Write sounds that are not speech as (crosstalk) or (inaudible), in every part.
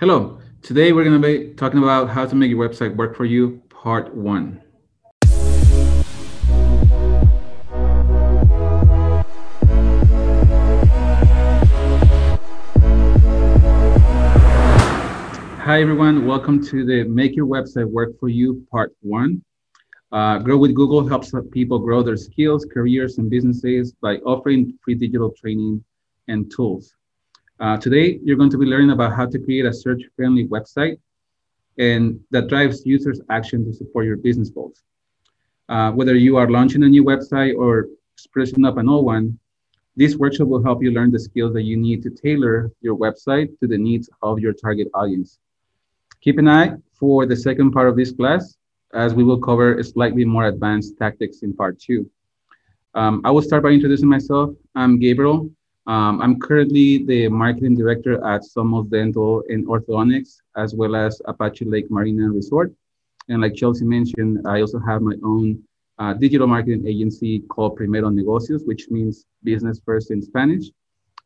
Hello, today we're going to be talking about how to make your website work for you, part one. Hi everyone, welcome to the Make Your Website Work For You Part 1. Uh, Grow with Google helps people grow their skills, careers, and businesses by offering free digital training and tools. Uh, today, you're going to be learning about how to create a search-friendly website and that drives users' action to support your business goals. Uh, whether you are launching a new website or sprucing up an old one, this workshop will help you learn the skills that you need to tailor your website to the needs of your target audience. Keep an eye for the second part of this class, as we will cover slightly more advanced tactics in part two. Um, I will start by introducing myself. I'm Gabriel. Um, I'm currently the marketing director at Somos Dental and Orthodontics, as well as Apache Lake Marina Resort. And like Chelsea mentioned, I also have my own uh, digital marketing agency called Primero Negocios, which means business first in Spanish.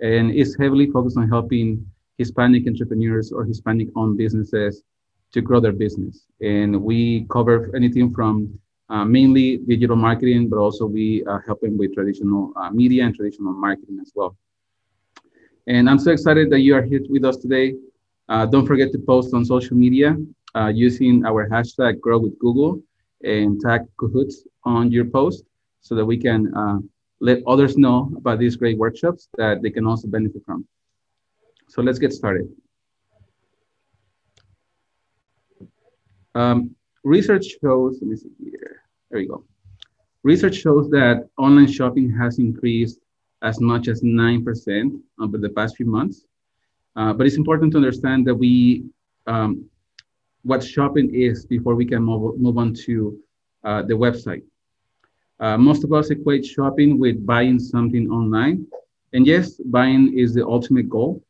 And it's heavily focused on helping Hispanic entrepreneurs or Hispanic owned businesses to grow their business. And we cover anything from uh, mainly digital marketing, but also we uh, help them with traditional uh, media and traditional marketing as well. And I'm so excited that you are here with us today. Uh, don't forget to post on social media uh, using our hashtag grow with Google and tag Cahoots on your post so that we can uh, let others know about these great workshops that they can also benefit from. So let's get started. Um, research shows, let me see here, there we go. Research shows that online shopping has increased as much as 9% over the past few months. Uh, but it's important to understand that we, um, what shopping is before we can move, move on to uh, the website. Uh, most of us equate shopping with buying something online. And yes, buying is the ultimate goal.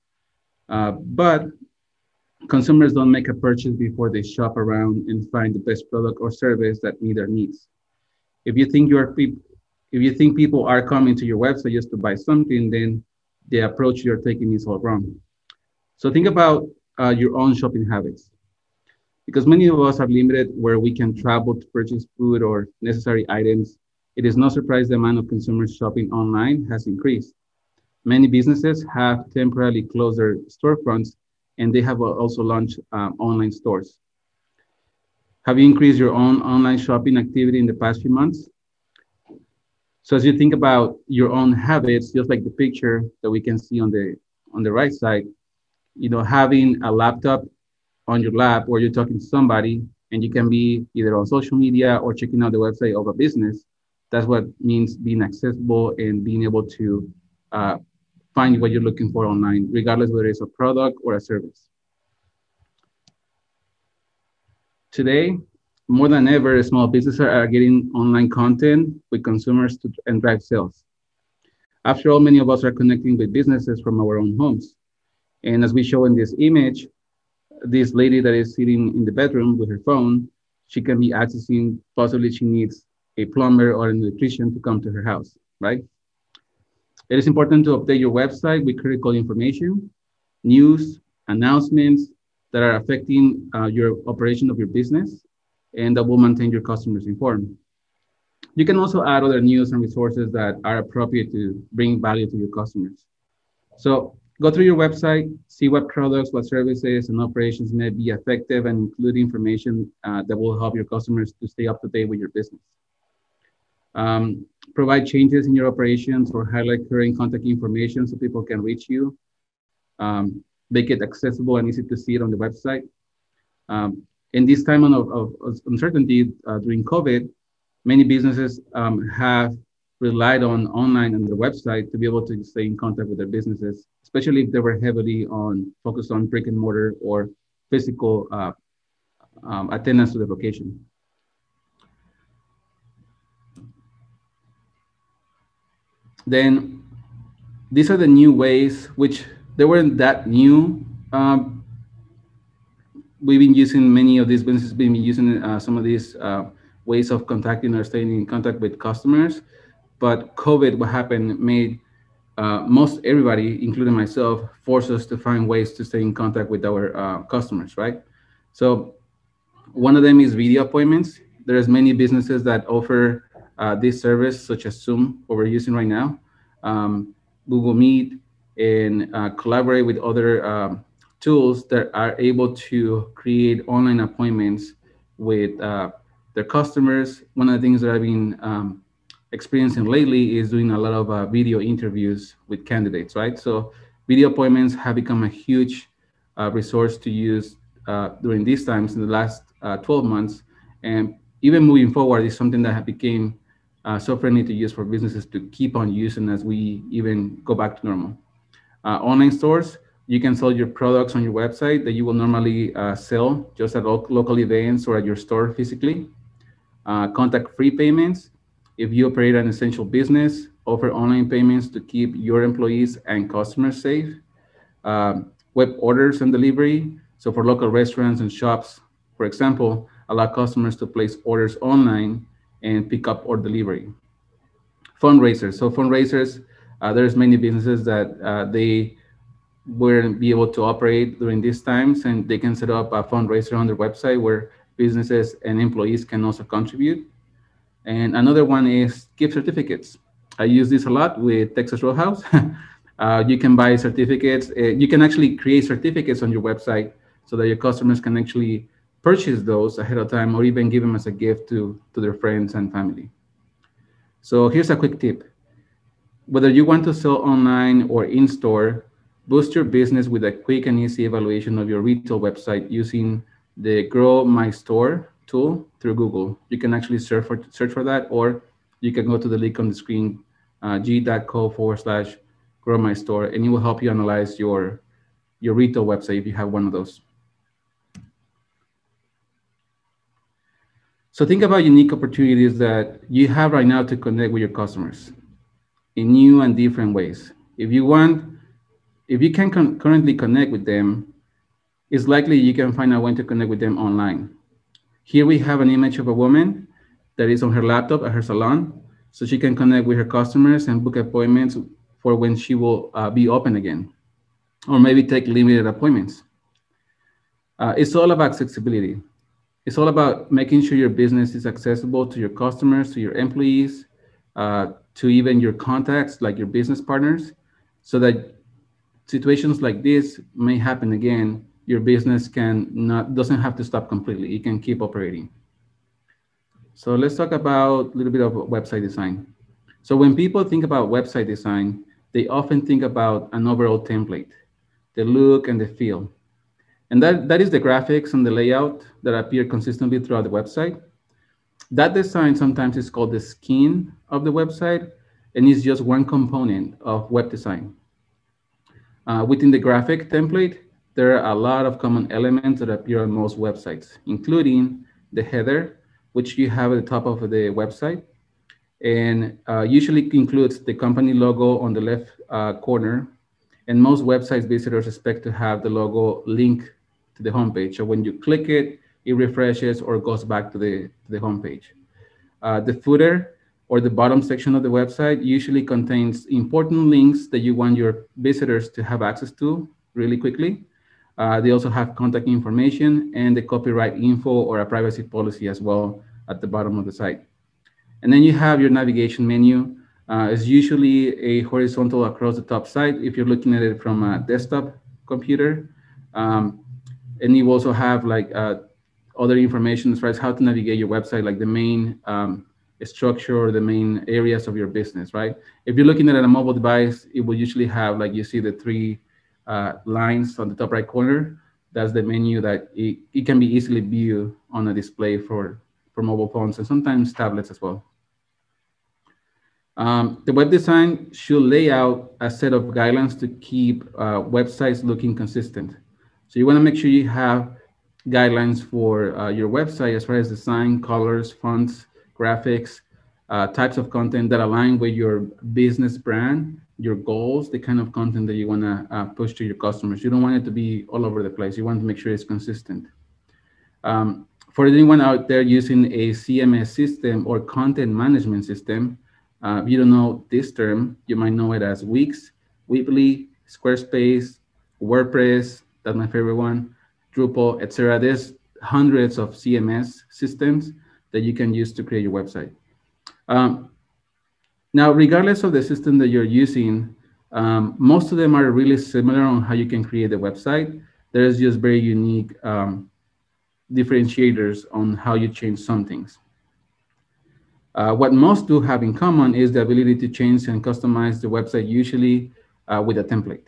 Uh, but consumers don't make a purchase before they shop around and find the best product or service that meet their needs. If you think you are if you think people are coming to your website just to buy something, then the approach you're taking is all wrong. So think about uh, your own shopping habits. Because many of us are limited where we can travel to purchase food or necessary items, it is no surprise the amount of consumers shopping online has increased. Many businesses have temporarily closed their storefronts and they have also launched um, online stores. Have you increased your own online shopping activity in the past few months? So as you think about your own habits, just like the picture that we can see on the on the right side, you know, having a laptop on your lap or you're talking to somebody and you can be either on social media or checking out the website of a business, that's what means being accessible and being able to uh, find what you're looking for online, regardless whether it's a product or a service. Today, more than ever, small businesses are getting online content with consumers to, and drive sales. After all, many of us are connecting with businesses from our own homes. And as we show in this image, this lady that is sitting in the bedroom with her phone, she can be accessing, possibly she needs a plumber or an electrician to come to her house, right? It is important to update your website with critical information, news, announcements that are affecting uh, your operation of your business and that will maintain your customers informed. You can also add other news and resources that are appropriate to bring value to your customers. So go through your website, see what products, what services, and operations may be effective, and include information uh, that will help your customers to stay up to date with your business. Um, provide changes in your operations or highlight current contact information so people can reach you. Um, make it accessible and easy to see it on the website. Um, in this time of, of, uncertainty uh, during COVID, many businesses um, have relied on online and their website to be able to stay in contact with their businesses, especially if they were heavily on focused on brick and mortar or physical uh, um, attendance to the location. Then these are the new ways, which they weren't that new. Um, we've been using many of these businesses, been using uh, some of these uh, ways of contacting or staying in contact with customers. But COVID, what happened, made uh, most everybody, including myself, force us to find ways to stay in contact with our uh, customers, right? So one of them is video appointments. There's many businesses that offer uh, this service, such as Zoom, what we're using right now, um, Google Meet, and uh, collaborate with other um, tools that are able to create online appointments with uh, their customers. One of the things that I've been um, experiencing lately is doing a lot of uh, video interviews with candidates, right? So video appointments have become a huge uh, resource to use uh, during these times in the last uh, 12 months. And even moving forward is something that became uh, so friendly to use for businesses to keep on using as we even go back to normal. Online stores, you can sell your products on your website that you will normally sell just at lo local events or at your store physically. contact free payments, if you operate an essential business, offer online payments to keep your employees and customers safe. Um, web orders and delivery. So for local restaurants and shops, for example, allow customers to place orders online and pick up or delivery. Fundraisers. So fundraisers, uh, there's many businesses that uh, they wouldn't be able to operate during these times and they can set up a fundraiser on their website where businesses and employees can also contribute. And another one is gift certificates. I use this a lot with Texas Roadhouse. (laughs) uh, you can buy certificates. Uh, you can actually create certificates on your website so that your customers can actually purchase those ahead of time or even give them as a gift to, to their friends and family. So here's a quick tip. Whether you want to sell online or in-store, boost your business with a quick and easy evaluation of your retail website using the Grow My Store tool through Google. You can actually search for, search for that, or you can go to the link on the screen, uh, g.co forward slash grow my store, and it will help you analyze your, your retail website if you have one of those. So think about unique opportunities that you have right now to connect with your customers in new and different ways. If you want, if you can con currently connect with them, it's likely you can find a way to connect with them online. Here we have an image of a woman that is on her laptop at her salon, so she can connect with her customers and book appointments for when she will uh, be open again, or maybe take limited appointments. Uh, it's all about accessibility. It's all about making sure your business is accessible to your customers, to your employees, uh, to even your contacts, like your business partners, so that situations like this may happen again your business can not doesn't have to stop completely. It can keep operating. So let's talk about a little bit of website design. So when people think about website design, they often think about an overall template, the look and the feel. And that, that is the graphics and the layout that appear consistently throughout the website. That design sometimes is called the skin of the website, and is just one component of web design. Uh, within the graphic template, there are a lot of common elements that appear on most websites, including the header, which you have at the top of the website, and uh, usually includes the company logo on the left uh, corner. And most websites visitors expect to have the logo link to the homepage. So when you click it, it refreshes or goes back to the, to the homepage. Uh, the footer or the bottom section of the website usually contains important links that you want your visitors to have access to really quickly. Uh, they also have contact information and the copyright info or a privacy policy as well at the bottom of the site. And then you have your navigation menu. Uh, it's usually a horizontal across the top side if you're looking at it from a desktop computer. Um, and you also have like uh, other information as far as how to navigate your website, like the main um, structure the main areas of your business, right? If you're looking at a mobile device, it will usually have like you see the three uh, lines on the top right corner. That's the menu that it, it can be easily viewed on a display for, for mobile phones and sometimes tablets as well. Um, the web design should lay out a set of guidelines to keep uh, websites looking consistent. So you want to make sure you have guidelines for uh, your website as far as design, colors, fonts, graphics, uh, types of content that align with your business brand your goals, the kind of content that you want to uh, push to your customers. You don't want it to be all over the place. You want to make sure it's consistent. Um, for anyone out there using a CMS system or content management system, Uh, if you don't know this term, you might know it as Wix, Weebly, Squarespace, WordPress, that's my favorite one, Drupal, etc. There's hundreds of CMS systems that you can use to create your website. Um, now, regardless of the system that you're using, um, most of them are really similar on how you can create a website. There's just very unique um, differentiators on how you change some things. Uh, what most do have in common is the ability to change and customize the website, usually uh, with a template.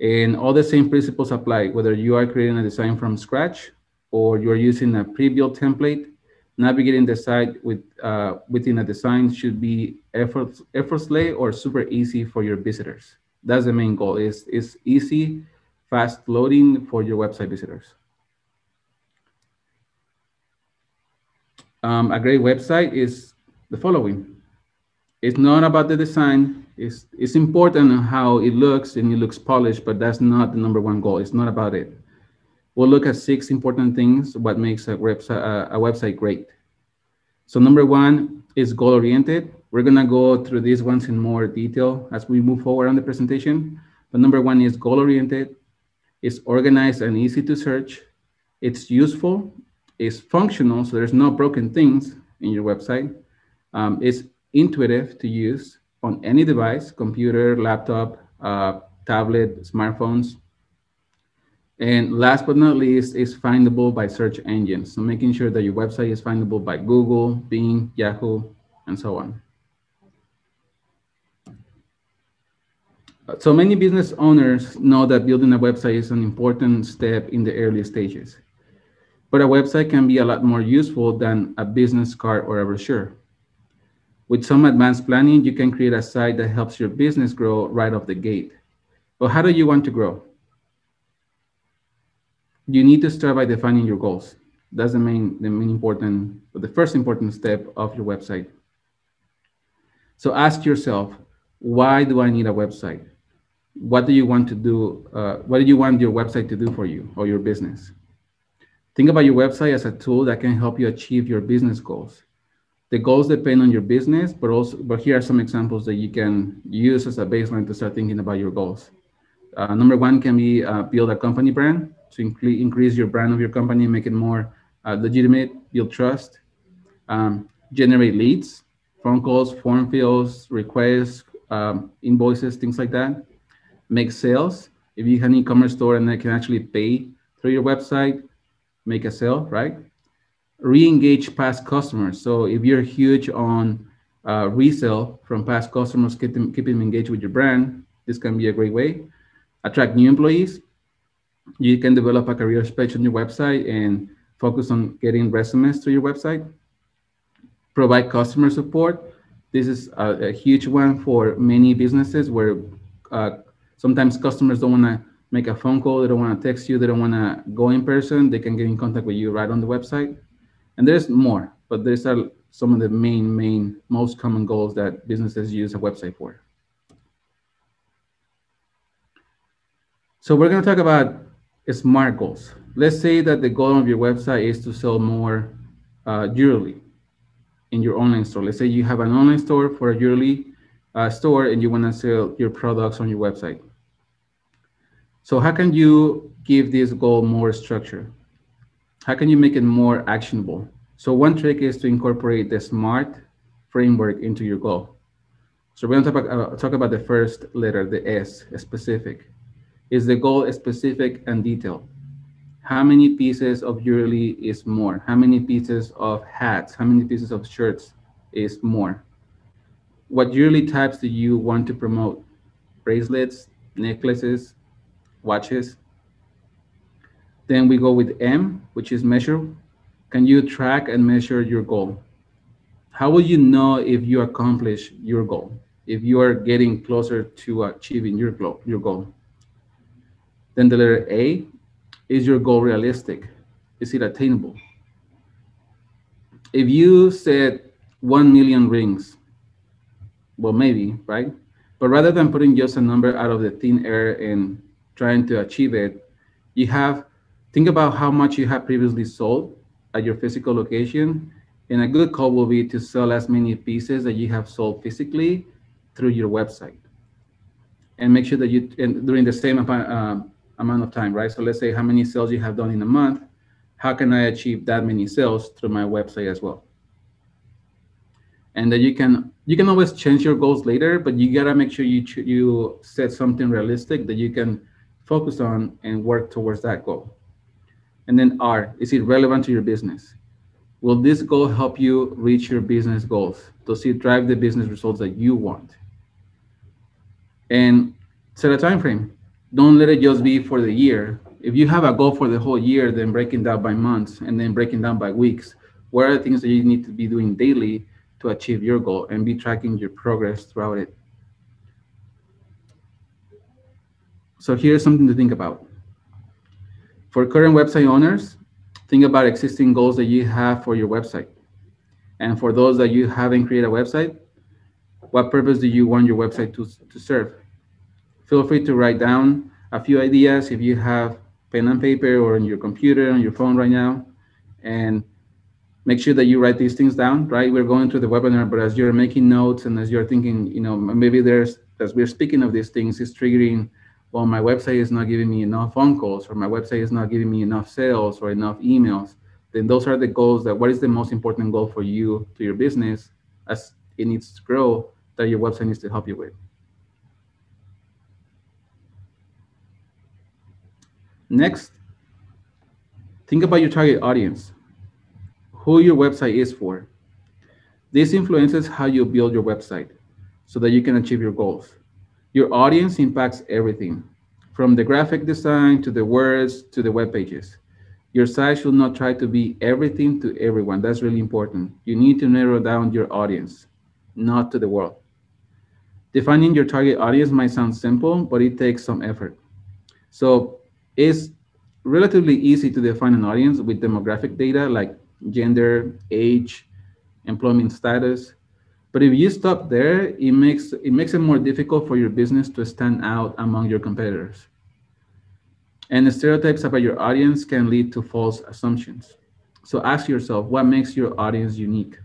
And all the same principles apply, whether you are creating a design from scratch or you're using a pre-built template, navigating the site with, uh, within a design should be effort, effortlessly or super easy for your visitors. That's the main goal, is, is easy, fast loading for your website visitors. Um, a great website is the following. It's not about the design. It's, it's important how it looks and it looks polished, but that's not the number one goal. It's not about it. We'll look at six important things what makes a website, a website great. So number one is goal oriented. We're gonna go through these ones in more detail as we move forward on the presentation. But number one is goal oriented. It's organized and easy to search. It's useful It's functional, so there's no broken things in your website. Um, it's intuitive to use on any device, computer, laptop, uh, tablet, smartphones. And last but not least, is findable by search engines. So making sure that your website is findable by Google, Bing, Yahoo, and so on. So many business owners know that building a website is an important step in the early stages. But a website can be a lot more useful than a business card or a brochure. With some advanced planning, you can create a site that helps your business grow right off the gate. But how do you want to grow? You need to start by defining your goals. That's the main, the main important, the first important step of your website. So ask yourself, why do I need a website? What do you want to do? Uh, what do you want your website to do for you or your business? Think about your website as a tool that can help you achieve your business goals. The goals depend on your business, but also, but here are some examples that you can use as a baseline to start thinking about your goals. Uh, number one can be uh, build a company brand to incre- increase your brand of your company, make it more uh, legitimate, build trust, um, generate leads, phone calls, form fills, requests, um, invoices, things like that. Make sales. If you have an e-commerce store and they can actually pay through your website, make a sale, right? Re-engage past customers. So if you're huge on uh, resale from past customers, keep them, keep them engaged with your brand. This can be a great way. Attract new employees. You can develop a career page on your website and focus on getting resumes to your website. Provide customer support. This is a, a huge one for many businesses where uh, sometimes customers don't want to make a phone call, they don't want to text you, they don't want to go in person, they can get in contact with you right on the website. And there's more, but these are some of the main, main, most common goals that businesses use a website for. So we're going to talk about SMART goals. Let's say that the goal of your website is to sell more uh, yearly in your online store. Let's say you have an online store for a yearly uh, store and you want to sell your products on your website. So how can you give this goal more structure? How can you make it more actionable? So one trick is to incorporate the SMART framework into your goal. So we're going to talk about, uh, talk about the first letter, the S, specific. Is the goal specific and detailed? How many pieces of yearly is more? How many pieces of hats? How many pieces of shirts is more? What yearly types do you want to promote? Bracelets, necklaces, watches. Then we go with M, which is measure. Can you track and measure your goal? How will you know if you accomplish your goal? If you are getting closer to achieving your goal, your goal. Then the letter A, is your goal realistic? Is it attainable? If you said 1 million rings, well, maybe, right? But rather than putting just a number out of the thin air and trying to achieve it, you have think about how much you have previously sold at your physical location And a good goal will be to sell as many pieces that you have sold physically through your website. And make sure that you, and during the same uh, amount of time, right? So let's say how many sales you have done in a month. How can I achieve that many sales through my website as well? And then you can you can always change your goals later, but you gotta make sure you you set something realistic that you can focus on and work towards that goal. And then R, is it relevant to your business? Will this goal help you reach your business goals? Does it drive the business results that you want? And set a time frame. Don't let it just be for the year. If you have a goal for the whole year, then breaking down by months and then breaking down by weeks. What are the things that you need to be doing daily to achieve your goal and be tracking your progress throughout it? So here's something to think about. For current website owners, think about existing goals that you have for your website. And for those that you haven't created a website, what purpose do you want your website to, to serve? Feel free to write down a few ideas if you have pen and paper or on your computer, on your phone right now. And make sure that you write these things down, right? We're going through the webinar, but as you're making notes and as you're thinking, you know, maybe there's, as we're speaking of these things, is triggering well, my website is not giving me enough phone calls, or my website is not giving me enough sales or enough emails, then those are the goals that what is the most important goal for you to your business as it needs to grow that your website needs to help you with. Next, think about your target audience, who your website is for. This influences how you build your website so that you can achieve your goals. Your audience impacts everything, from the graphic design to the words to the web pages. Your site should not try to be everything to everyone. That's really important. You need to narrow down your audience, not to the world. Defining your target audience might sound simple, but it takes some effort. So it's relatively easy to define an audience with demographic data like gender, age, employment status, but if you stop there, it makes it makes it more difficult for your business to stand out among your competitors. And the stereotypes about your audience can lead to false assumptions. So ask yourself, what makes your audience unique?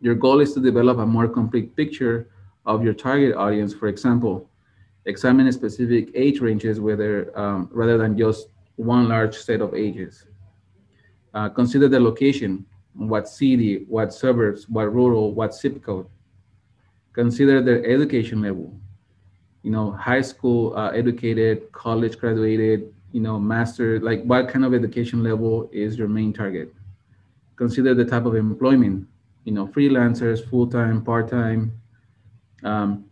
Your goal is to develop a more complete picture of your target audience. For example, examine specific age ranges whether, um, rather than just one large set of ages. Uh, consider the location what city, what suburbs, what rural, what zip code. Consider their education level. You know, high school uh, educated, college graduated, you know, master, like what kind of education level is your main target? Consider the type of employment, you know, freelancers, full-time, part-time, um,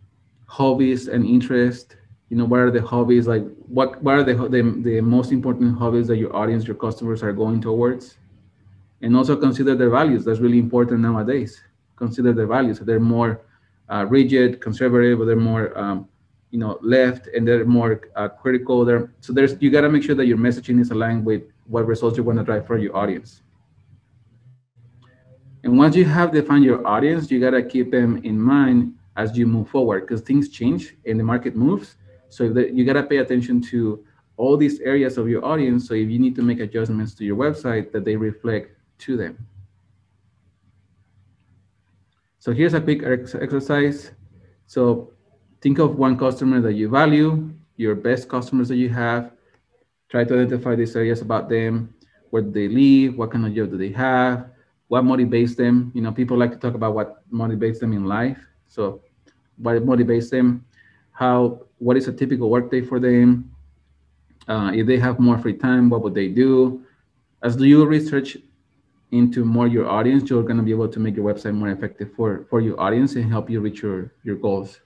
hobbies and interests You know, what are the hobbies like? What what are the, the the most important hobbies that your audience, your customers are going towards? and also consider their values. That's really important nowadays. Consider their values. They're more uh, rigid, conservative, or they're more, um, you know, left, and they're more uh, critical. There, so there's you got to make sure that your messaging is aligned with what results you want to drive for your audience. And once you have defined your audience, you got to keep them in mind as you move forward because things change and the market moves. So you got to pay attention to all these areas of your audience. So if you need to make adjustments to your website, that they reflect to them. So here's a quick ex exercise. So think of one customer that you value, your best customers that you have. Try to identify these areas about them. Where do they live? What kind of job do they have? What motivates them? You know, people like to talk about what motivates them in life. So what motivates them? How, what is a typical workday for them? Uh, if they have more free time, what would they do? As do you research into more your audience, you're going to be able to make your website more effective for, for your audience and help you reach your, your goals.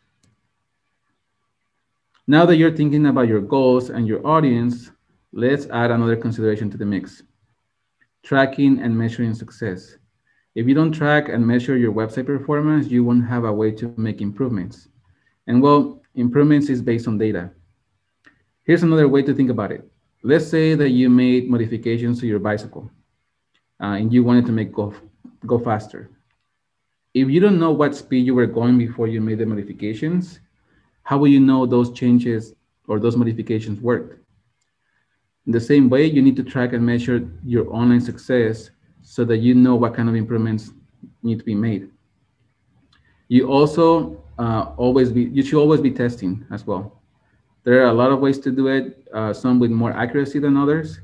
Now that you're thinking about your goals and your audience, let's add another consideration to the mix. Tracking and measuring success. If you don't track and measure your website performance, you won't have a way to make improvements. And well, improvements is based on data. Here's another way to think about it. Let's say that you made modifications to your bicycle uh, and you wanted to make go, go faster. If you don't know what speed you were going before you made the modifications, how will you know those changes or those modifications worked? In the same way, you need to track and measure your online success so that you know what kind of improvements need to be made. You also uh, always be, you should always be testing as well. There are a lot of ways to do it, uh, some with more accuracy than others.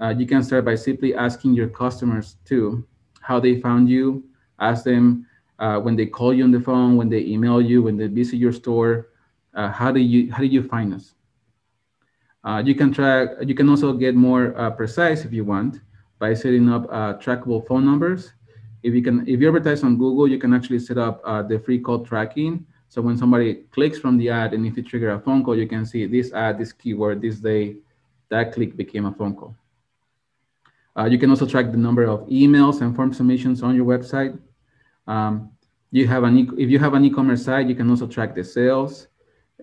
Uh, you can start by simply asking your customers too, how they found you, ask them uh, when they call you on the phone, when they email you, when they visit your store, uh, how do you how do you find us? Uh, you can track. You can also get more precise if you want by setting up uh, trackable phone numbers. If you can, if you advertise on Google, you can actually set up uh, the free call tracking. So when somebody clicks from the ad, and if you trigger a phone call, you can see this ad, this keyword, this day, that click became a phone call. Uh, you can also track the number of emails and form submissions on your website. Um, you have an e if you have an e-commerce site, you can also track the sales.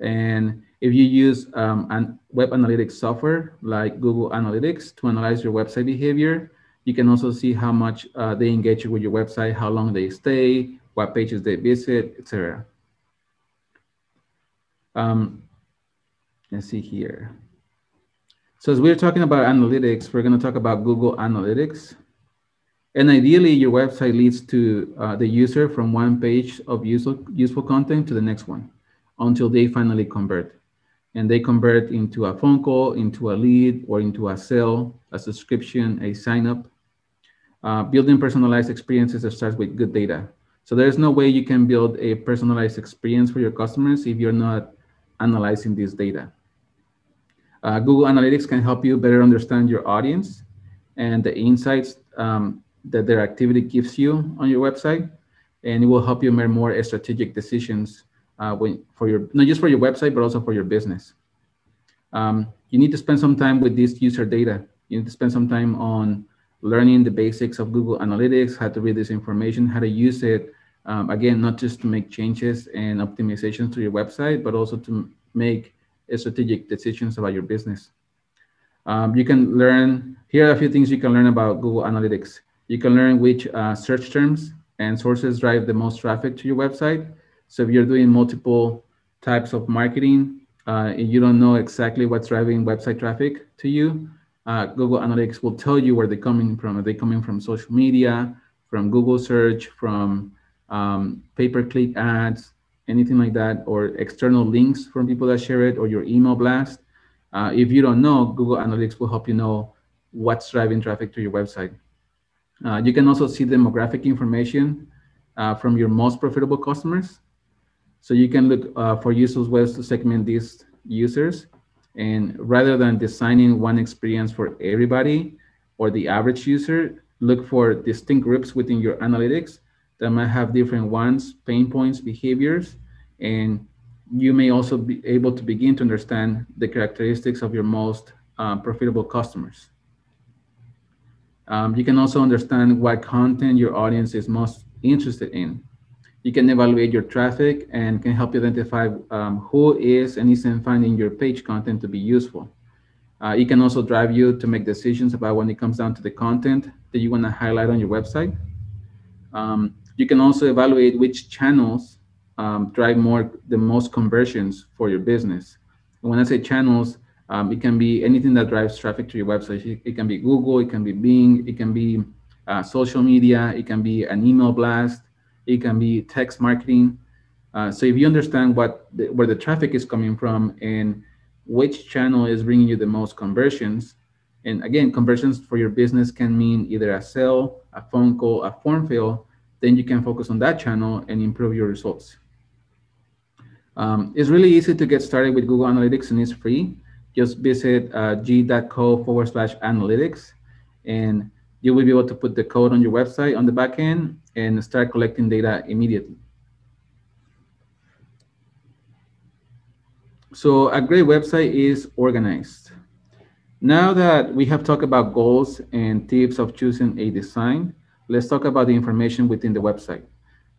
And if you use um, an web analytics software like Google Analytics to analyze your website behavior, you can also see how much uh, they engage with your website, how long they stay, what pages they visit, etc. Um, let's see here. So as we're talking about analytics, we're going to talk about Google Analytics. And ideally, your website leads to uh, the user from one page of useful, useful content to the next one until they finally convert. And they convert into a phone call, into a lead, or into a sale, a subscription, a sign up. Uh, building personalized experiences that starts with good data. So there's no way you can build a personalized experience for your customers if you're not analyzing this data. Uh, Google Analytics can help you better understand your audience and the insights um, that their activity gives you on your website, and it will help you make more strategic decisions uh, when, for your not just for your website but also for your business. Um, you need to spend some time with this user data. You need to spend some time on learning the basics of Google Analytics, how to read this information, how to use it. Um, again, not just to make changes and optimizations to your website, but also to make strategic decisions about your business. Um, you can learn, here are a few things you can learn about Google Analytics. You can learn which uh, search terms and sources drive the most traffic to your website. So if you're doing multiple types of marketing, uh, and you don't know exactly what's driving website traffic to you, uh, Google Analytics will tell you where they're coming from. Are they coming from social media, from Google search, from um, pay-per-click ads, anything like that, or external links from people that share it, or your email blast. Uh, if you don't know, Google Analytics will help you know what's driving traffic to your website. Uh, you can also see demographic information uh, from your most profitable customers. So you can look uh, for useful ways to segment these users. And rather than designing one experience for everybody or the average user, look for distinct groups within your analytics that might have different wants, pain points, behaviors, and you may also be able to begin to understand the characteristics of your most uh, profitable customers. Um, you can also understand what content your audience is most interested in you can evaluate your traffic and can help you identify um, who is and isn't finding your page content to be useful. Uh, it can also drive you to make decisions about when it comes down to the content that you want to highlight on your website. Um, you can also evaluate which channels um, drive more the most conversions for your business. And when I say channels, um, it can be anything that drives traffic to your website. It, can be Google, it can be Bing, it can be uh, social media, it can be an email blast, it can be text marketing. Uh, so if you understand what the, where the traffic is coming from and which channel is bringing you the most conversions, and again, conversions for your business can mean either a sale, a phone call, a form fill, then you can focus on that channel and improve your results. Um, it's really easy to get started with Google Analytics and it's free. Just visit uh, g.co forward slash analytics and you will be able to put the code on your website on the back end and start collecting data immediately. So a great website is organized. Now that we have talked about goals and tips of choosing a design, let's talk about the information within the website.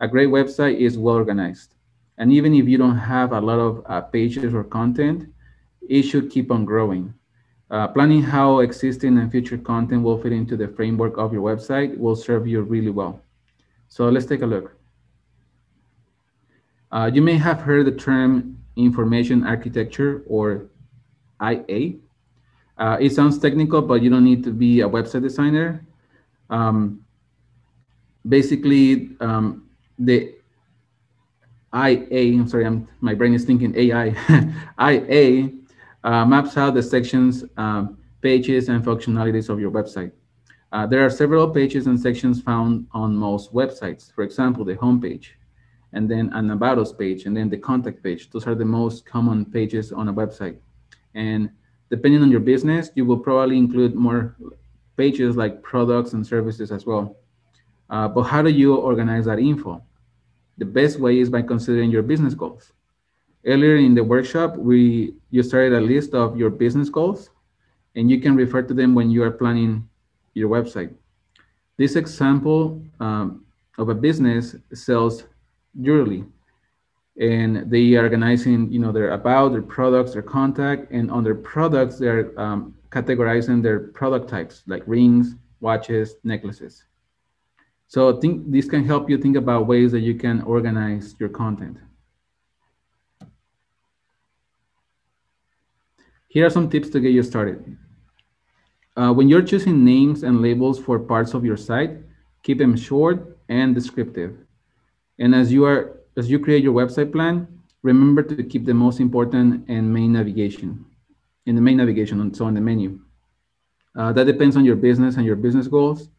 A great website is well organized. And even if you don't have a lot of uh, pages or content, it should keep on growing. Uh, planning how existing and future content will fit into the framework of your website will serve you really well. So let's take a look. Uh, you may have heard the term information architecture or IA. Uh, it sounds technical, but you don't need to be a website designer. Um, basically, um, the IA, I'm sorry, I'm, my brain is thinking AI, (laughs) IA uh, maps out the sections, um, pages, and functionalities of your website. Uh, there are several pages and sections found on most websites. For example, the homepage, and then an About Us page, and then the contact page. Those are the most common pages on a website. And depending on your business, you will probably include more pages like products and services as well. Uh, but how do you organize that info? The best way is by considering your business goals. Earlier in the workshop, we you started a list of your business goals, and you can refer to them when you are planning your website. This example um, of a business sells jewelry and they are organizing, you know, their about, their products, their contact, and on their products, they're um, categorizing their product types like rings, watches, necklaces. So think this can help you think about ways that you can organize your content. Here are some tips to get you started. Uh, when you're choosing names and labels for parts of your site, keep them short and descriptive. And as you are as you create your website plan, remember to keep the most important and main navigation in the main navigation and so on the menu. Uh, that depends on your business and your business goals.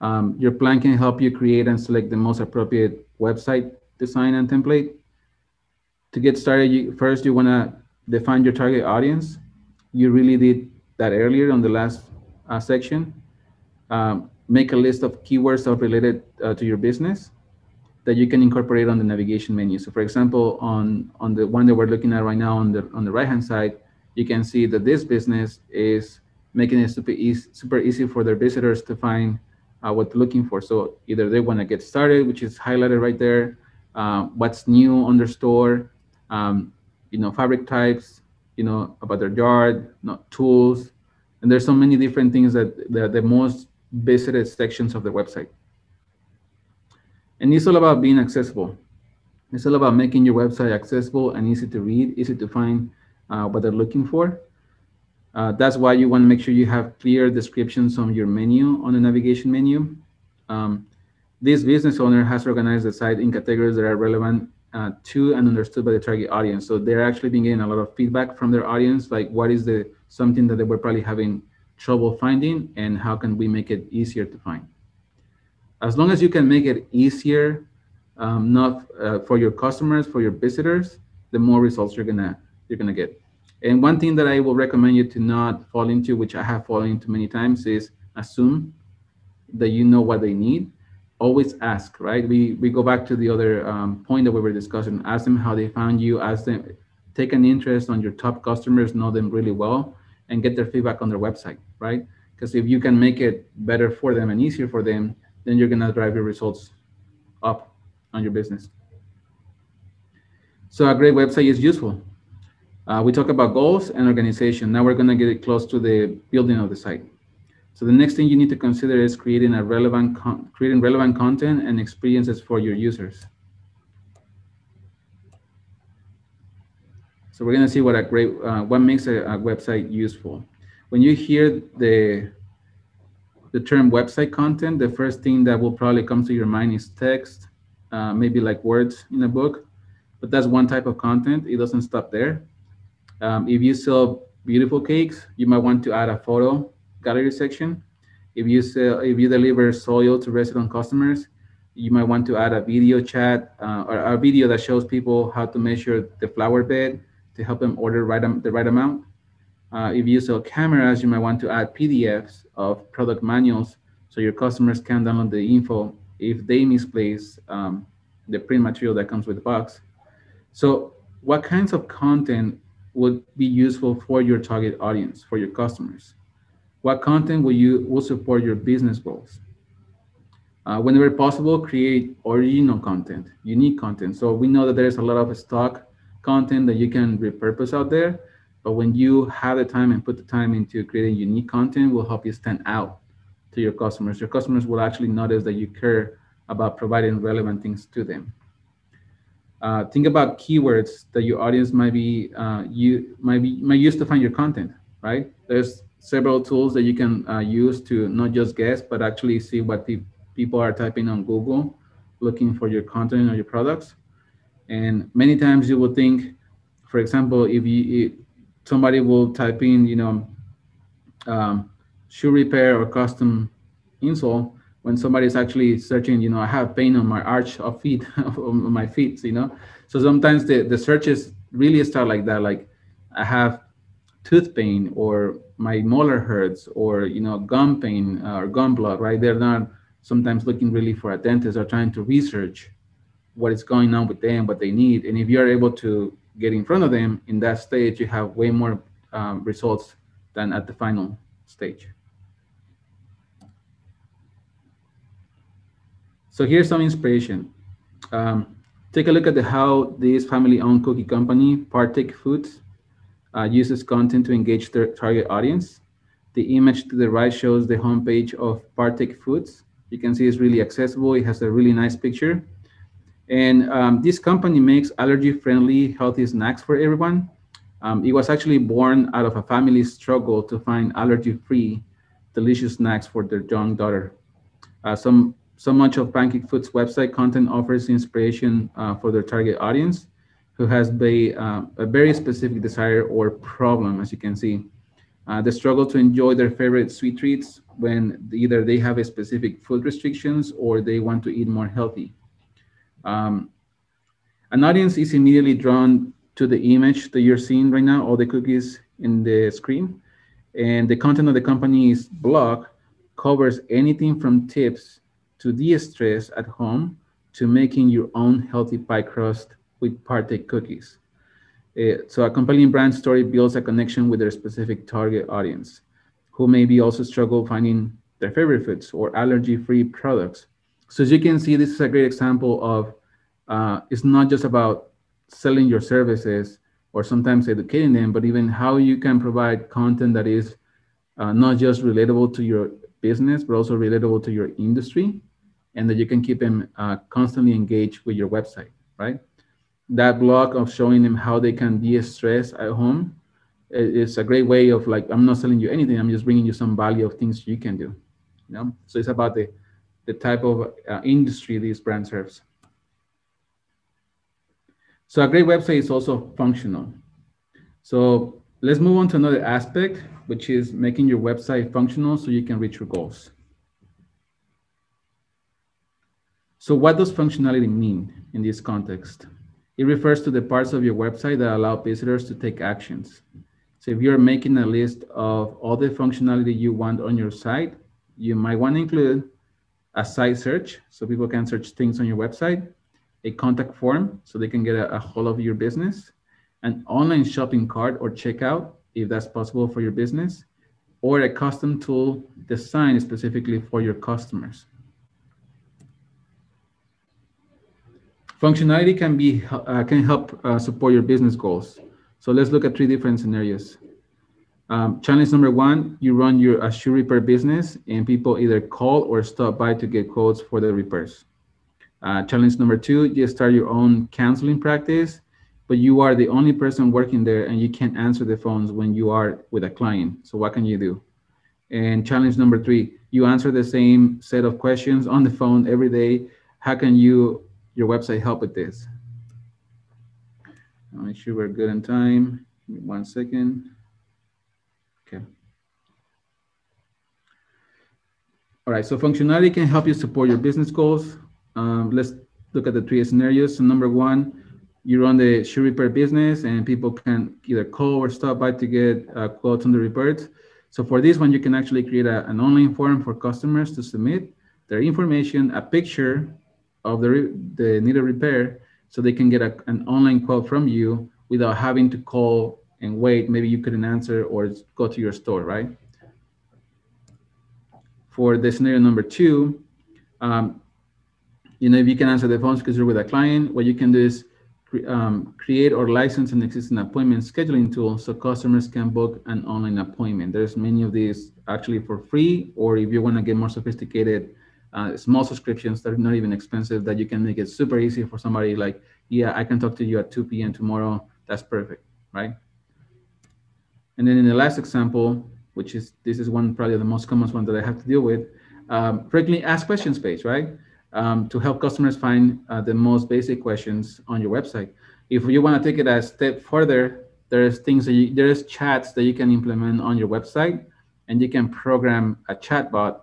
Um, your plan can help you create and select the most appropriate website design and template. To get started, you, first you want to define your target audience. You really did that earlier on the last uh, section. Um, make a list of keywords that are related uh, to your business that you can incorporate on the navigation menu. So for example, on, on the one that we're looking at right now on the, on the right-hand side, you can see that this business is making it super easy, super easy for their visitors to find uh, what they're looking for. So either they want to get started, which is highlighted right there, uh, what's new on their store, um, you know, fabric types, you know, about their yard, not tools, and there's so many different things that the, the most visited sections of the website. And it's all about being accessible. It's all about making your website accessible and easy to read, easy to find uh, what they're looking for. Uh, that's why you want to make sure you have clear descriptions on your menu, on the navigation menu. Um, this business owner has organized the site in categories that are relevant uh, to and understood by the target audience. So they're actually been getting a lot of feedback from their audience, like what is the something that they were probably having trouble finding and how can we make it easier to find as long as you can make it easier, um, not uh, for your customers, for your visitors, the more results you're gonna you're gonna get. And one thing that I will recommend you to not fall into, which I have fallen into many times, is assume that you know what they need. Always ask, right? We we go back to the other um, point that we were discussing. Ask them how they found you. Ask them, take an interest on your top customers, know them really well, and get their feedback on their website, right? Because if you can make it better for them and easier for them, then you're gonna drive your results up on your business. So a great website is useful. Uh, we talk about goals and organization. Now we're gonna get close to the building of the site. So the next thing you need to consider is creating a relevant creating relevant content and experiences for your users. So we're gonna see what a great uh, what makes a, a website useful. When you hear the the term website content, the first thing that will probably come to your mind is text, uh, maybe like words in a book, but that's one type of content. It doesn't stop there. Um, if you sell beautiful cakes, you might want to add a photo gallery section. If you sell, if you deliver soil to resident customers, you might want to add a video chat uh, or a video that shows people how to measure the flower bed to help them order right, the right amount. Uh, if you sell cameras, you might want to add PDFs of product manuals so your customers can download the info if they misplace um, the print material that comes with the box. So what kinds of content would be useful for your target audience, for your customers? What content will you will support your business goals? Uh, whenever possible, create original content, unique content. So we know that there's a lot of stock content that you can repurpose out there, but when you have the time and put the time into creating unique content, will help you stand out to your customers. Your customers will actually notice that you care about providing relevant things to them. Uh, think about keywords that your audience might be uh, you might be might use to find your content. Right? There's several tools that you can uh, use to not just guess, but actually see what pe people are typing on Google, looking for your content or your products. And many times you will think, for example, if you somebody will type in, you know, um, shoe repair or custom insole, when somebody's actually searching, you know, I have pain on my arch of feet, (laughs) on my feet, you know. So sometimes the, the searches really start like that, like I have tooth pain or my molar hurts or, you know, gum pain or gum blood, right? They're not sometimes looking really for a dentist or trying to research what is going on with them, what they need. And if you're able to get in front of them in that stage, you have way more um, results than at the final stage. So here's some inspiration. Um, take a look at the, how this family-owned cookie company, Partake Foods, uh, uses content to engage their target audience. The image to the right shows the homepage of Partake Foods. You can see it's really accessible. It has a really nice picture. And um, this company makes allergy-friendly, healthy snacks for everyone. Um, it was actually born out of a family struggle to find allergy-free, delicious snacks for their young daughter. Uh, some so much of Partake Foods website content offers inspiration uh, for their target audience who has a, uh, a very specific desire or problem, as you can see. Uh, they struggle to enjoy their favorite sweet treats when either they have a specific food restrictions or they want to eat more healthy. Um, an audience is immediately drawn to the image that you're seeing right now, all the cookies in the screen. And the content of the company's blog covers anything from tips to de-stress at home to making your own healthy pie crust with partake cookies. Uh, so a compelling brand story builds a connection with their specific target audience who maybe also struggle finding their favorite foods or allergy-free products. So as you can see, this is a great example of uh, it's not just about selling your services or sometimes educating them, but even how you can provide content that is uh, not just relatable to your business, but also relatable to your industry and that you can keep them uh, constantly engaged with your website, right? That blog of showing them how they can de-stress at home is a great way of like, I'm not selling you anything. I'm just bringing you some value of things you can do. You know? So it's about the, the type of uh, industry these brands serves. So a great website is also functional. So let's move on to another aspect, which is making your website functional so you can reach your goals. So what does functionality mean in this context? It refers to the parts of your website that allow visitors to take actions. So if you're making a list of all the functionality you want on your site, you might want to include a site search so people can search things on your website, a contact form so they can get a, a hold of your business, an online shopping cart or checkout if that's possible for your business, or a custom tool designed specifically for your customers. Functionality can be uh, can help uh, support your business goals. So let's look at three different scenarios. Um, challenge number one, you run your a shoe repair business and people either call or stop by to get quotes for the repairs. Uh, challenge number two, you start your own counseling practice, but you are the only person working there and you can't answer the phones when you are with a client. So what can you do? And challenge number three, you answer the same set of questions on the phone every day. How can you your website help with this? I'll make sure we're good in time. One second. Okay. All right, so functionality can help you support your business goals. Um, let's look at the three scenarios. So number one, you run the shoe repair business and people can either call or stop by to get uh, quotes on the repairs. So for this one, you can actually create a, an online form for customers to submit their information, a picture of the, the needed repair so they can get a, an online quote from you without having to call and wait. Maybe you couldn't answer or go to your store, right? For the scenario number two, um, you know, if you can answer the phones because you're with a client, what you can do is um, create or license an existing appointment scheduling tool so customers can book an online appointment. There's many of these actually for free, or if you want to get more sophisticated, uh, small subscriptions that are not even expensive that you can make it super easy for somebody like, yeah, I can talk to you at 2 p.m. tomorrow. That's perfect, right? And then in the last example, which is this is one probably the most common one that I have to deal with. Um, frequently asked questions page, right? Um, to help customers find uh, the most basic questions on your website. If you want to take it a step further, there's things that you, there's chats that you can implement on your website, and you can program a chatbot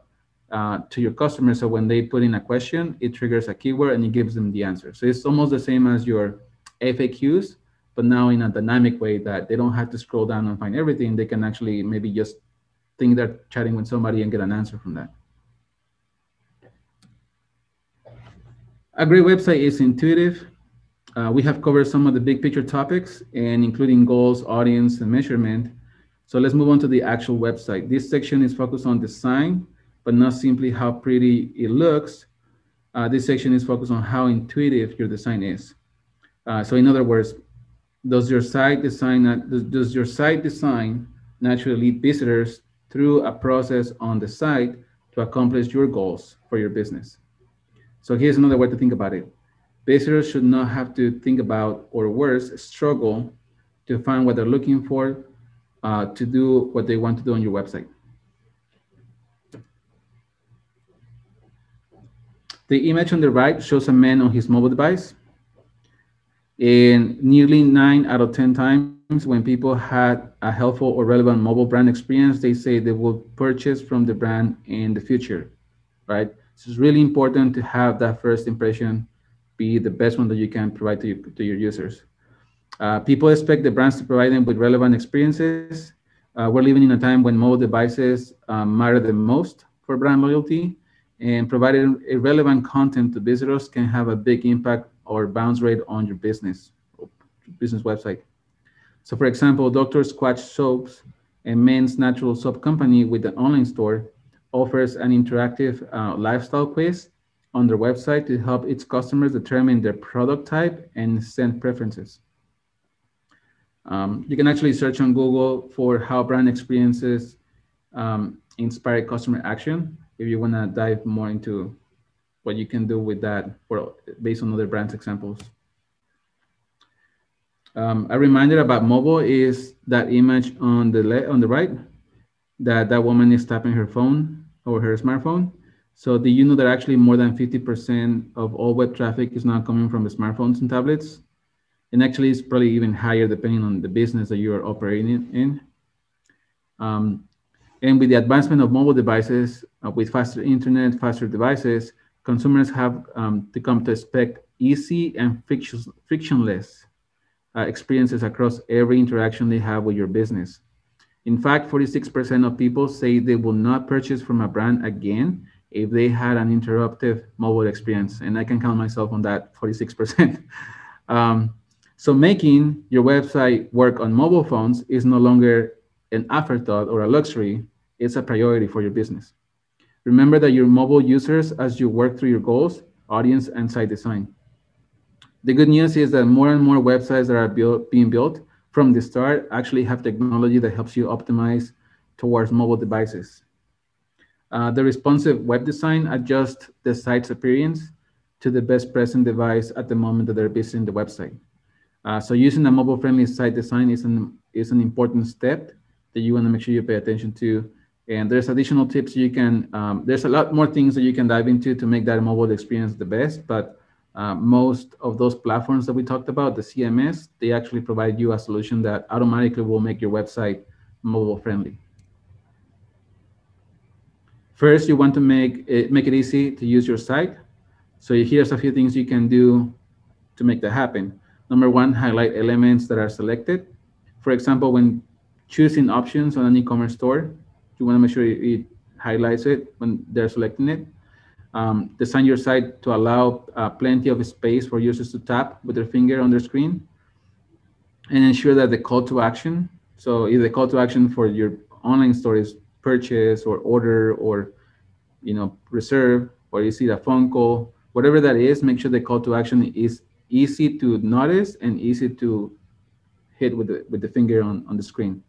uh, to your customers. So when they put in a question, it triggers a keyword and it gives them the answer. So it's almost the same as your FAQs, but now in a dynamic way that they don't have to scroll down and find everything. They can actually maybe just think they're chatting with somebody and get an answer from that. A great website is intuitive. Uh, we have covered some of the big picture topics and including goals, audience, and measurement. So let's move on to the actual website. This section is focused on design, but not simply how pretty it looks. Uh, this section is focused on how intuitive your design is. Uh, so in other words, does your site design does, does your site design naturally lead visitors through a process on the site to accomplish your goals for your business? So here's another way to think about it. Visitors should not have to think about, or worse, struggle to find what they're looking for uh, to do what they want to do on your website. The image on the right shows a man on his mobile device. And nearly nine out of 10 times when people had a helpful or relevant mobile brand experience, they say they will purchase from the brand in the future, right? So it's really important to have that first impression be the best one that you can provide to, to your users. Uh, people expect the brands to provide them with relevant experiences. Uh, we're living in a time when mobile devices um, matter the most for brand loyalty and providing relevant content to visitors can have a big impact or bounce rate on your business business website. So for example, Dr. Squatch Soaps, a men's natural soap company with an online store, offers an interactive uh, lifestyle quiz on their website to help its customers determine their product type and scent preferences. Um, you can actually search on Google for how brand experiences um, inspire customer action if you want to dive more into what you can do with that for based on other brands examples. Um, a reminder about mobile is that image on the on the right that that woman is tapping her phone or her smartphone. So do you know that actually more than 50% of all web traffic is now coming from the smartphones and tablets? And actually it's probably even higher depending on the business that you are operating in. Um, and with the advancement of mobile devices, uh, with faster internet, faster devices, consumers have um, to come to expect easy and friction, frictionless uh, experiences across every interaction they have with your business. In fact, 46% of people say they will not purchase from a brand again if they had an interruptive mobile experience. And I can count myself on that 46%. (laughs) um, so making your website work on mobile phones is no longer an afterthought or a luxury, it's a priority for your business. Remember that your mobile users as you work through your goals, audience, and site design. The good news is that more and more websites that are built, being built from the start actually have technology that helps you optimize towards mobile devices. Uh, the responsive web design adjusts the site's appearance to the best present device at the moment that they're visiting the website. Uh, so using a mobile-friendly site design is an, is an important step that you want to make sure you pay attention to. And there's additional tips you can, um, there's a lot more things that you can dive into to make that mobile experience the best, but uh, most of those platforms that we talked about, the CMS, they actually provide you a solution that automatically will make your website mobile friendly. First, you want to make it, make it easy to use your site. So here's a few things you can do to make that happen. Number one, highlight elements that are selected. For example, when choosing options on an e-commerce store. You want to make sure it highlights it when they're selecting it. Um, design your site to allow uh, plenty of space for users to tap with their finger on their screen. And ensure that the call to action, so if the call to action for your online store is purchase or order or you know reserve, or you see the phone call, whatever that is, make sure the call to action is easy to notice and easy to hit with the, with the finger on, on the screen.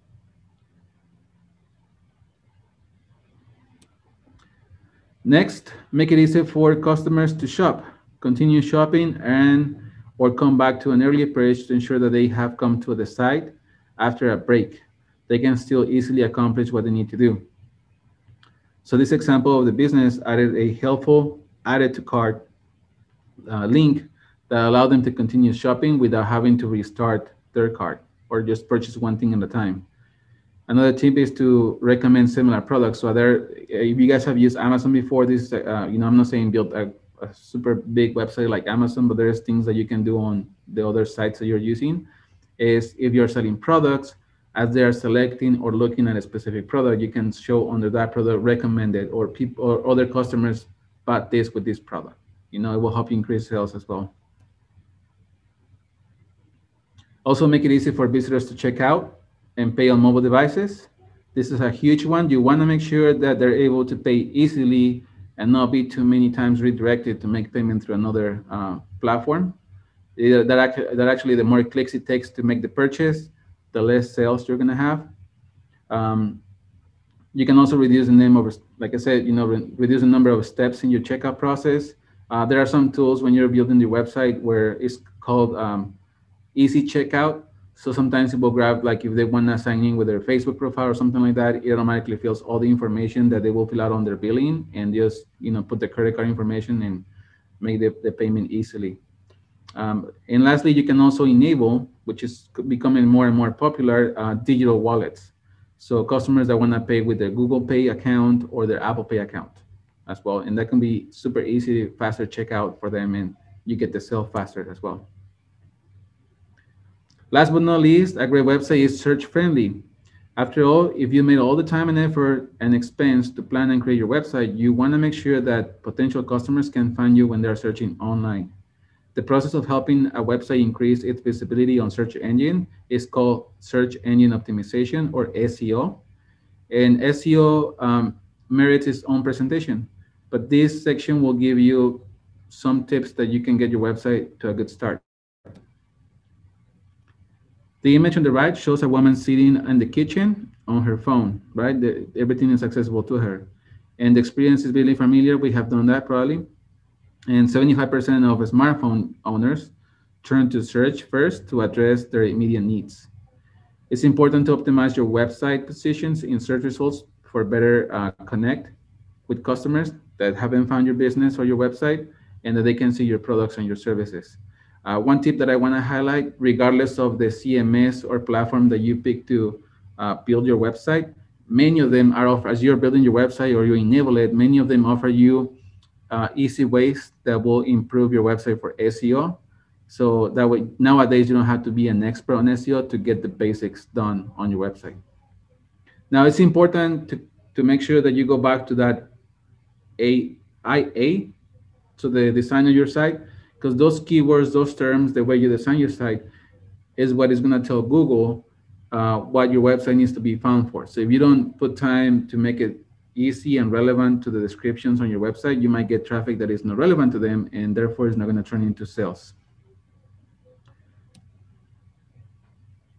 Next, make it easy for customers to shop, continue shopping, and or come back to an earlier page to ensure that they have come to the site after a break. they can still easily accomplish what they need to do. So this example of the business added a helpful added to cart uh, link that allowed them to continue shopping without having to restart their cart or just purchase one thing at a time. Another tip is to recommend similar products. So there, if you guys have used Amazon before, this, uh, you know, I'm not saying build a, a, super big website like Amazon, but there's things that you can do on the other sites that you're using. Is if you're selling products, as they are selecting or looking at a specific product, you can show under that product recommended or people or other customers bought this with this product. You know, it will help you increase sales as well. Also make it easy for visitors to check out and pay on mobile devices. This is a huge one. You want to make sure that they're able to pay easily and not be too many times redirected to make payment through another uh, platform. That actually, that actually, the more clicks it takes to make the purchase, the less sales you're going to have. Um, you can also reduce the name of, like I said, you know, re reduce the number of steps in your checkout process. Uh, there are some tools when you're building your website where it's called um, easy checkout. So sometimes people grab, like if they want to sign in with their Facebook profile or something like that, it automatically fills all the information that they will fill out on their billing and just, you know, put the credit card information and make the, the payment easily. Um, and lastly, you can also enable, which is becoming more and more popular, uh, digital wallets. So customers that want to pay with their Google Pay account or their Apple Pay account as well. And that can be super easy, faster checkout for them, and you get the sale faster as well. Last but not least, a great website is search friendly. After all, if you made all the time and effort and expense to plan and create your website, you want to make sure that potential customers can find you when they're searching online. The process of helping a website increase its visibility on search engine is called search engine optimization or SEO. And SEO um, merits its own presentation, but this section will give you some tips that you can get your website to a good start. The image on the right shows a woman sitting in the kitchen on her phone, right? The, everything is accessible to her. And the experience is really familiar. We have done that probably and 75% of smartphone owners turn to search first to address their immediate needs. It's important to optimize your website positions in search results for better uh, connect with customers that haven't found your business or your website and that they can see your products and your services. Uh, one tip that I want to highlight, regardless of the CMS or platform that you pick to uh, build your website, many of them are offer, as you're building your website or you enable it, many of them offer you uh, easy ways that will improve your website for SEO. So that way, nowadays you don't have to be an expert on SEO to get the basics done on your website. Now it's important to, to make sure that you go back to that AIA, IA, so the design of your site, because those keywords, those terms, the way you design your site is what is going to tell Google uh, what your website needs to be found for. So if you don't put time to make it easy and relevant to the descriptions on your website, you might get traffic that is not relevant to them and therefore is not going to turn into sales.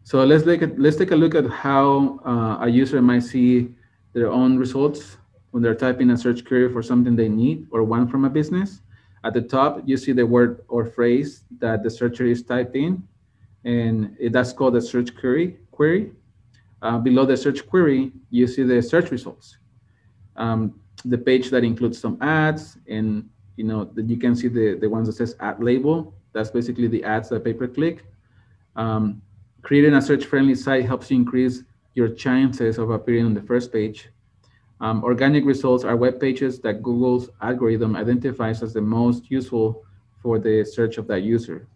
So let's take a, let's take a look at how uh, a user might see their own results when they're typing a search query for something they need or want from a business. At the top, you see the word or phrase that the searcher is typed in, and that's called a search query. query. Uh, below the search query, you see the search results um, the page that includes some ads and you know that you can see the, the ones that says ad label. That's basically the ads that pay per click. Um, creating a search friendly site helps you increase your chances of appearing on the first page. Um, organic results are web pages that Google's algorithm identifies as the most useful for the search of that user.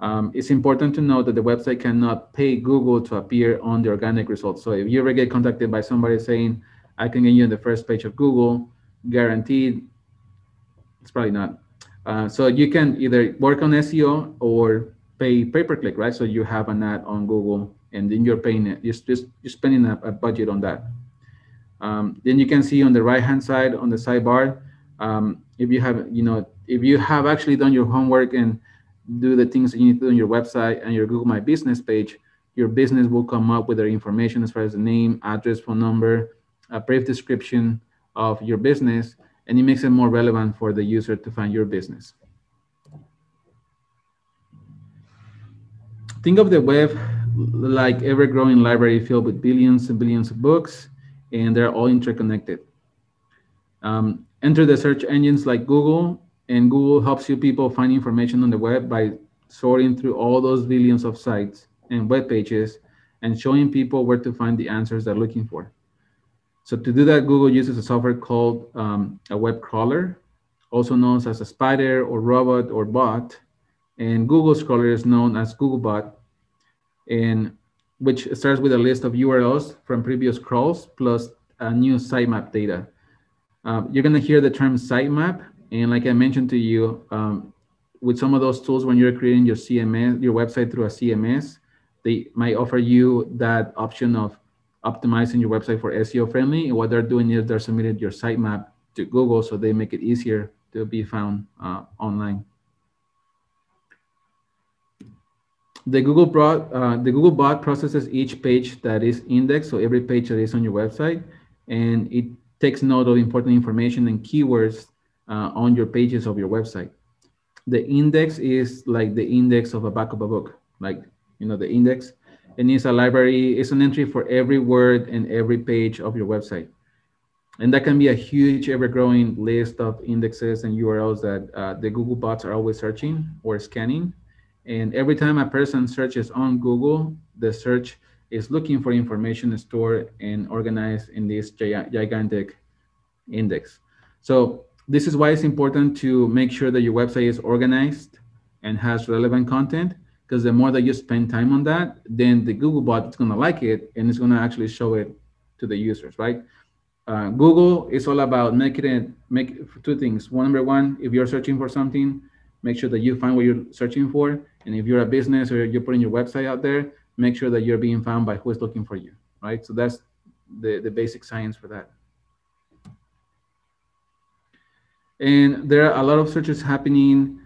Um, it's important to note that the website cannot pay Google to appear on the organic results. So if you ever get contacted by somebody saying, I can get you on the first page of Google, guaranteed. It's probably not. Uh, so you can either work on SEO or pay pay per click, right? So you have an ad on Google, and then you're paying it. You're just you're spending a, a budget on that. Um, then you can see on the right hand side on the sidebar, um, if you have you know if you have actually done your homework and do the things that you need to do on your website and your Google My Business page, your business will come up with their information as far as the name, address, phone number, a brief description of your business, and it makes it more relevant for the user to find your business. Think of the web like ever-growing library filled with billions and billions of books, and they're all interconnected. Um, enter the search engines like Google, and Google helps you people find information on the web by sorting through all those billions of sites and web pages and showing people where to find the answers they're looking for. So to do that, Google uses a software called um, a web crawler, also known as a spider or robot or bot. And Google's crawler is known as Googlebot, and which starts with a list of URLs from previous crawls plus a new sitemap data. Um, you're gonna hear the term sitemap, and like I mentioned to you, um, with some of those tools, when you're creating your CMS, your website through a CMS, they might offer you that option of optimizing your website for SEO friendly. And what they're doing is they're submitting your sitemap to Google so they make it easier to be found uh, online. The Google bot, uh, the Google bot processes each page that is indexed, so every page that is on your website, and it takes note of important information and keywords uh, on your pages of your website. The index is like the index of a back of a book, like you know the index, and it's a library. It's an entry for every word and every page of your website, and that can be a huge, ever-growing list of indexes and URLs that uh, the Google bots are always searching or scanning and every time a person searches on Google, the search is looking for information stored and organized in this gigantic index. So this is why it's important to make sure that your website is organized and has relevant content because the more that you spend time on that, then the Google bot is going to like it and it's going to actually show it to the users, right? Uh, Google is all about making it make two things. One, number one, if you're searching for something, make sure that you find what you're searching for. And if you're a business or you're putting your website out there, make sure that you're being found by who is looking for you, right? So that's the, the basic science for that. And there are a lot of searches happening.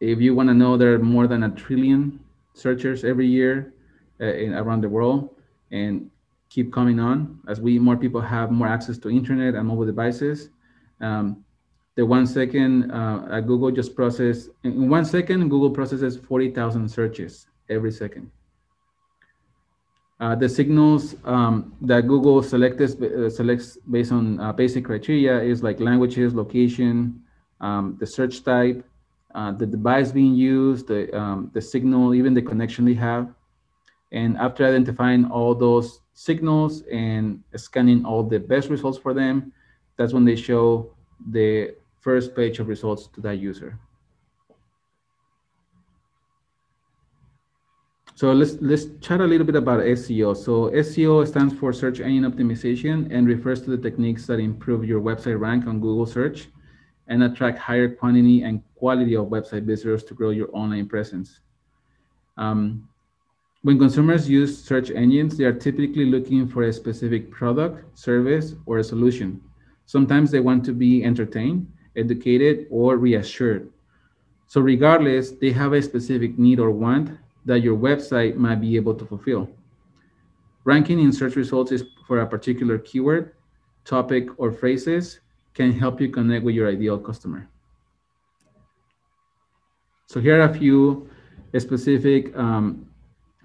If you want to know, there are more than a trillion searchers every year uh, in, around the world and keep coming on as we more people have more access to internet and mobile devices. Um, the one second uh, Google just process in one second Google processes 40,000 searches every second. Uh, the signals um, that Google selects, uh, selects based on uh, basic criteria is like languages, location, um, the search type, uh, the device being used, the, um, the signal, even the connection they have. And after identifying all those signals and scanning all the best results for them, that's when they show the first page of results to that user. So let's let's chat a little bit about SEO. So SEO stands for search engine optimization and refers to the techniques that improve your website rank on Google search and attract higher quantity and quality of website visitors to grow your online presence. Um, when consumers use search engines, they are typically looking for a specific product, service, or a solution. Sometimes they want to be entertained, educated, or reassured. So regardless, they have a specific need or want that your website might be able to fulfill. Ranking in search results is for a particular keyword, topic, or phrases can help you connect with your ideal customer. So here are a few specific um,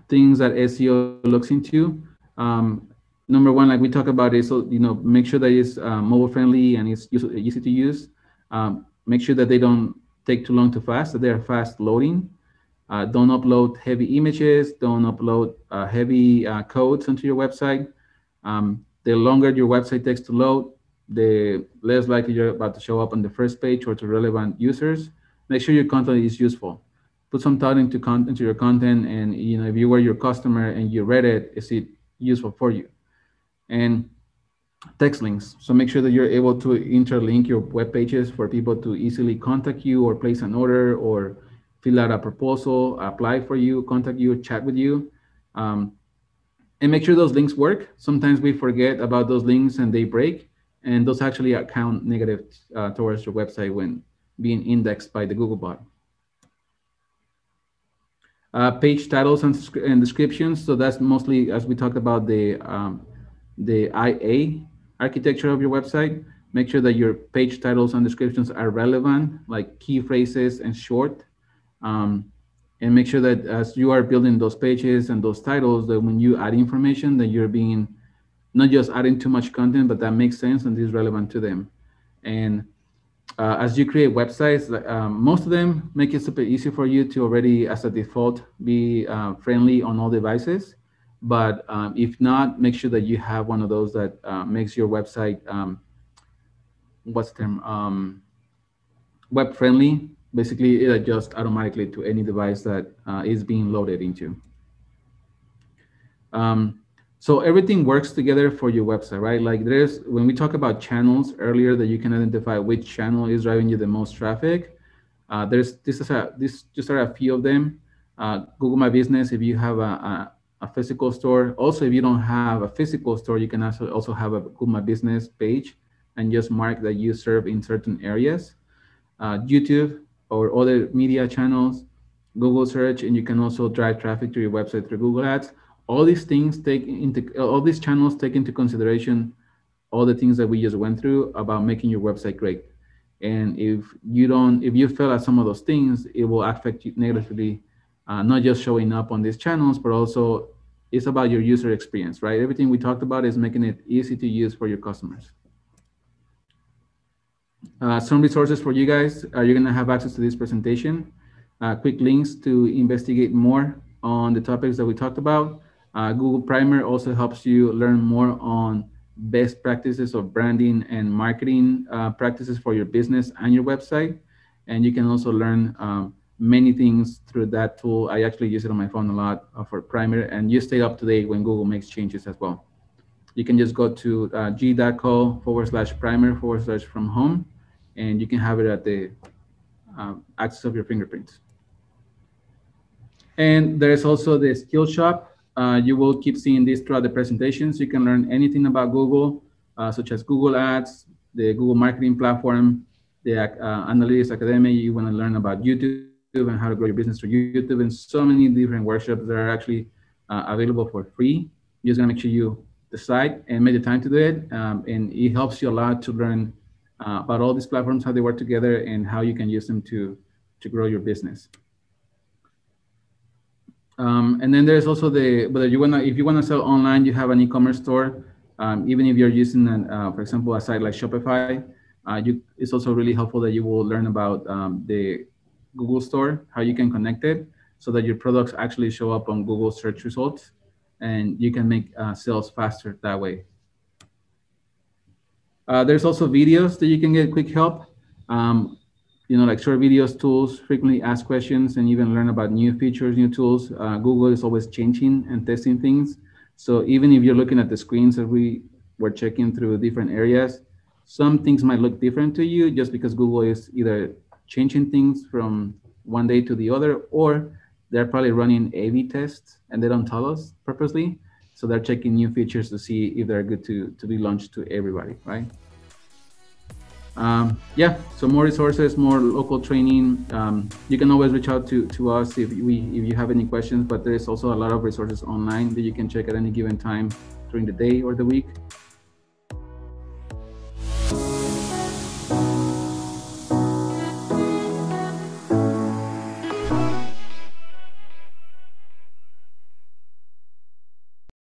things that SEO looks into. Um, number one, like we talk about, is so, you know make sure that it's uh, mobile friendly and it's easy to use. Um, make sure that they don't take too long to fast, that they're fast loading. Uh, don't upload heavy images, don't upload uh, heavy uh, codes onto your website. Um, the longer your website takes to load, the less likely you're about to show up on the first page or to relevant users. Make sure your content is useful. Put some thought into, con- into your content, and you know if you were your customer and you read it, is it useful for you? And text links. So make sure that you're able to interlink your web pages for people to easily contact you or place an order or fill out a proposal, apply for you, contact you, chat with you. Um, and make sure those links work. Sometimes we forget about those links and they break, and those actually count negative uh, towards your website when being indexed by the Google bot. Uh, page titles and, and, descriptions. So that's mostly, as we talked about, the um, the IA architecture of your website. Make sure that your page titles and descriptions are relevant, like key phrases and short. Um, and make sure that as you are building those pages and those titles, that when you add information, that you're being not just adding too much content, but that makes sense and is relevant to them. And uh, as you create websites, um, most of them make it super easy for you to already, as a default, be uh, friendly on all devices. But um, if not, make sure that you have one of those that uh, makes your website, um, what's the term, um, web friendly. Basically, it adjusts automatically to any device that uh, is being loaded into. Um, so everything works together for your website, right? Like there's, when we talk about channels earlier that you can identify which channel is driving you the most traffic, uh, there's, this is a, this just are a few of them. Uh, Google My Business, if you have a, a, a, physical store. Also, if you don't have a physical store, you can also, also have a Google My Business page and just mark that you serve in certain areas. Uh, YouTube or other media channels, Google search, and you can also drive traffic to your website through Google Ads all these things take into all these channels take into consideration all the things that we just went through about making your website great and if you don't if you fail at some of those things it will affect you negatively uh, not just showing up on these channels but also it's about your user experience right? Everything we talked about is making it easy to use for your customers. Uh, some resources for you guys uh, you're going to have access to this presentation. Uh, quick links to investigate more on the topics that we talked about. Uh, Google Primer also helps you learn more on best practices of branding and marketing uh, practices for your business and your website. And you can also learn um, many things through that tool. I actually use it on my phone a lot uh, for Primer, and you stay up to date when Google makes changes as well. You can just go to uh, g.co forward slash primer forward slash from home, and you can have it at the uh, access of your fingerprints. And there's also the Skillshop uh, you will keep seeing this throughout the presentations. You can learn anything about Google, uh, such as Google Ads, the Google Marketing Platform, the uh, Analytics Academy. You want to learn about YouTube and how to grow your business through YouTube, and so many different workshops that are actually uh, available for free. You're just gonna make sure you decide and make the time to do it, um, and it helps you a lot to learn uh, about all these platforms, how they work together, and how you can use them to to grow your business. Um, and then there's also the whether you wanna if you wanna sell online, you have an e-commerce store. Um, even if you're using, an, uh, for example, a site like Shopify, uh, you, it's also really helpful that you will learn about um, the Google Store, how you can connect it, so that your products actually show up on Google search results, and you can make uh, sales faster that way. Uh, there's also videos that you can get quick help. Um, you know, like short videos, tools, frequently asked questions, and even learn about new features, new tools. Uh, Google is always changing and testing things. So even if you're looking at the screens that we were checking through different areas, some things might look different to you just because Google is either changing things from one day to the other, or they're probably running A/B tests and they don't tell us purposely. So they're checking new features to see if they're good to to be launched to everybody, right? um, yeah, so more resources, more local training. Um, you can always reach out to, to us if we if you have any questions. But there is also a lot of resources online that you can check at any given time during the day or the week.